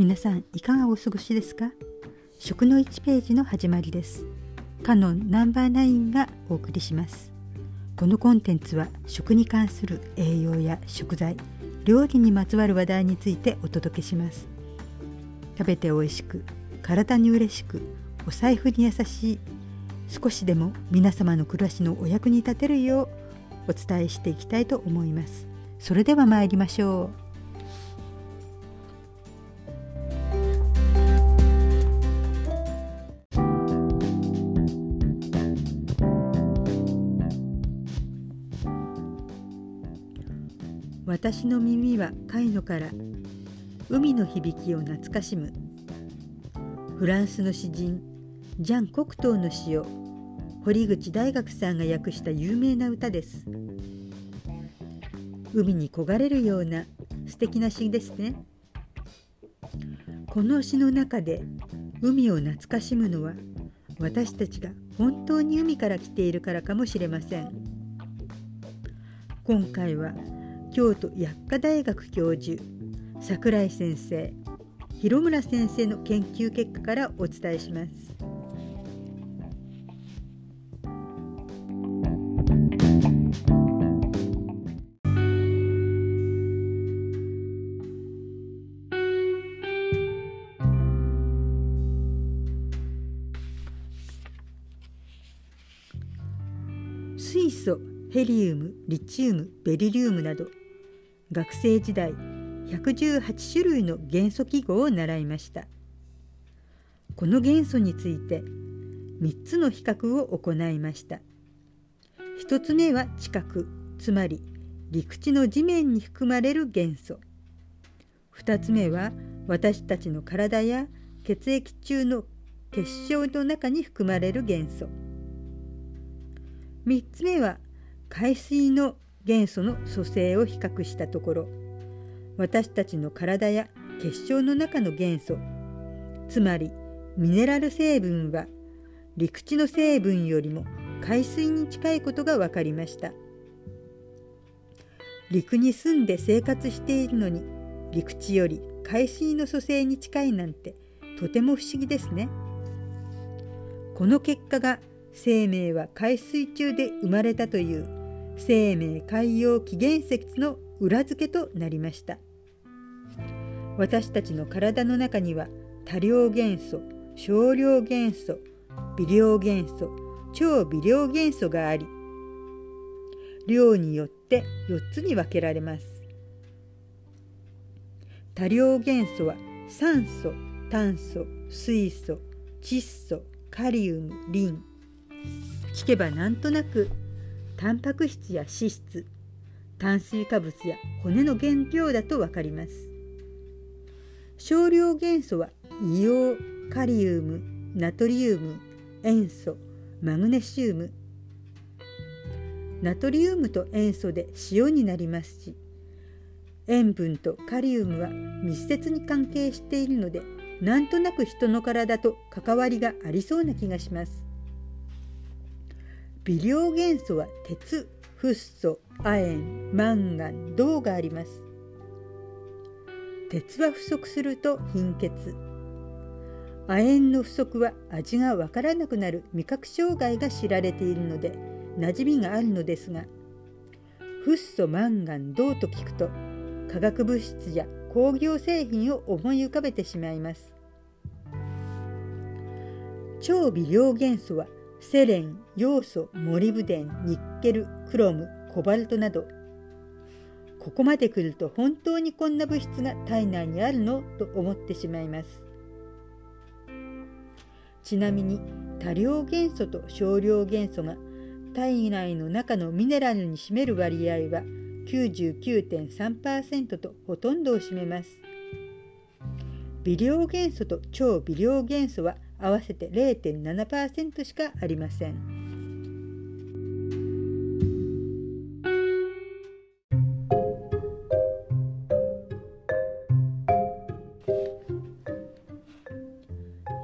皆さんいかがお過ごしですか？食の1ページの始まりです。カノンナンバーナインがお送りします。このコンテンツは食に関する栄養や食材料理にまつわる話題についてお届けします。食べて美味しく体に嬉しくお財布に優しい少しでも皆様の暮らしのお役に立てるようお伝えしていきたいと思います。それでは参りましょう。私の耳は貝のから海の響きを懐かしむ。フランスの詩人ジャン・コクトーの詩を堀口大学さんが訳した有名な歌です。海に焦がれるような素敵な詩ですね。この詩の中で海を懐かしむのは私たちが本当に海から来ているからかもしれません。今回は京都薬科大学教授櫻井先生広村先生の研究結果からお伝えします。水素ヘリウムリチウムベリリウムなど学生時代118種類の元素記号を習いました。この元素について3つの比較を行いました。1つ目は地殻つまり陸地の地面に含まれる元素。2つ目は私たちの体や血液中の結晶の中に含まれる元素。3つ目は海水の元素の組成を比較したところ私たちの体や結晶の中の元素つまりミネラル成分は陸地の成分よりも海水に近いことが分かりました。陸に住んで生活しているのに陸地より海水の組成に近いなんてとても不思議ですね。この結果が生命は海水中で生まれたという生命海洋起源説の裏付けとなりました。私たちの体の中には多量元素少量元素微量元素超微量元素があり量によって4つに分けられます。多量元素は酸素炭素水素窒素カリウムリン。聞けばなんとなくタンパク質や脂質炭水化物や骨の原料だと分かります。少量元素は硫黄カリウムナトリウム塩素マグネシウム。ナトリウムと塩素で塩になりますし塩分とカリウムは密接に関係しているのでなんとなく人の体と関わりがありそうな気がします。微量元素は鉄フッ素亜鉛マンガン銅があります。鉄は不足すると貧血。亜鉛の不足は味がわからなくなる味覚障害が知られているので馴染みがあるのですがフッ素マンガン銅と聞くと化学物質や工業製品を思い浮かべてしまいます。超微量元素はセレン、ヨウ素、モリブデン、ニッケル、クロム、コバルトなど。ここまで来ると本当にこんな物質が体内にあるの？と思ってしまいます。ちなみに多量元素と少量元素が体内の中のミネラルに占める割合は99.3%とほとんどを占めます。微量元素と超微量元素は合わせて0.7%しかありません。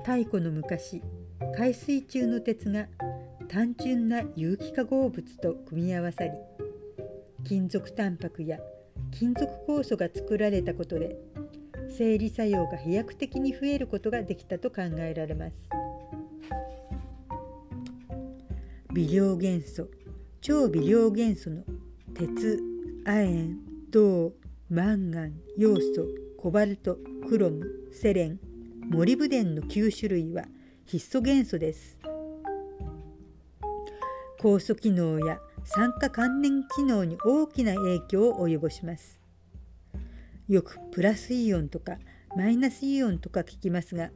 太古の昔海水中の鉄が単純な有機化合物と組み合わさり金属タンパクや金属酵素が作られたことで生理作用が飛躍的に増えることができたと考えられます。微量元素超微量元素の鉄亜鉛銅マンガンヨウ素コバルトクロムセレンモリブデンの9種類は必須元素です。酵素機能や酸化関連機能に大きな影響を及ぼします。よくプラスイオンとかマイナスイオンとか聞きますが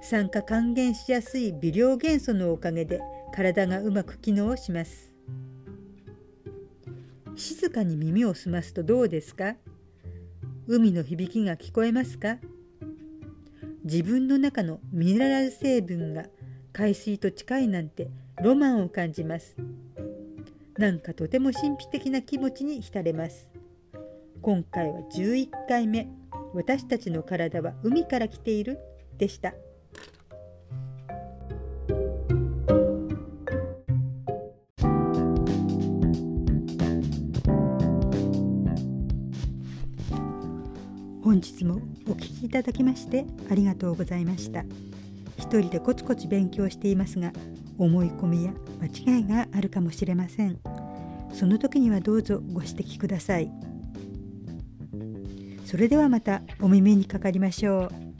酸化還元しやすい微量元素のおかげで体がうまく機能します。静かに耳を澄ますとどうですか？海の響きが聞こえますか？自分の中のミネラル成分が海水と近いなんてロマンを感じます。なんかとても神秘的な気持ちに浸れます。今回は11回目。私たちの体は海から来ている。でした。本日もお聞きいただきましてありがとうございました。一人でコツコツ勉強していますが思い込みや間違いがあるかもしれません。その時にはどうぞご指摘ください。それではまたお耳にかかりましょう。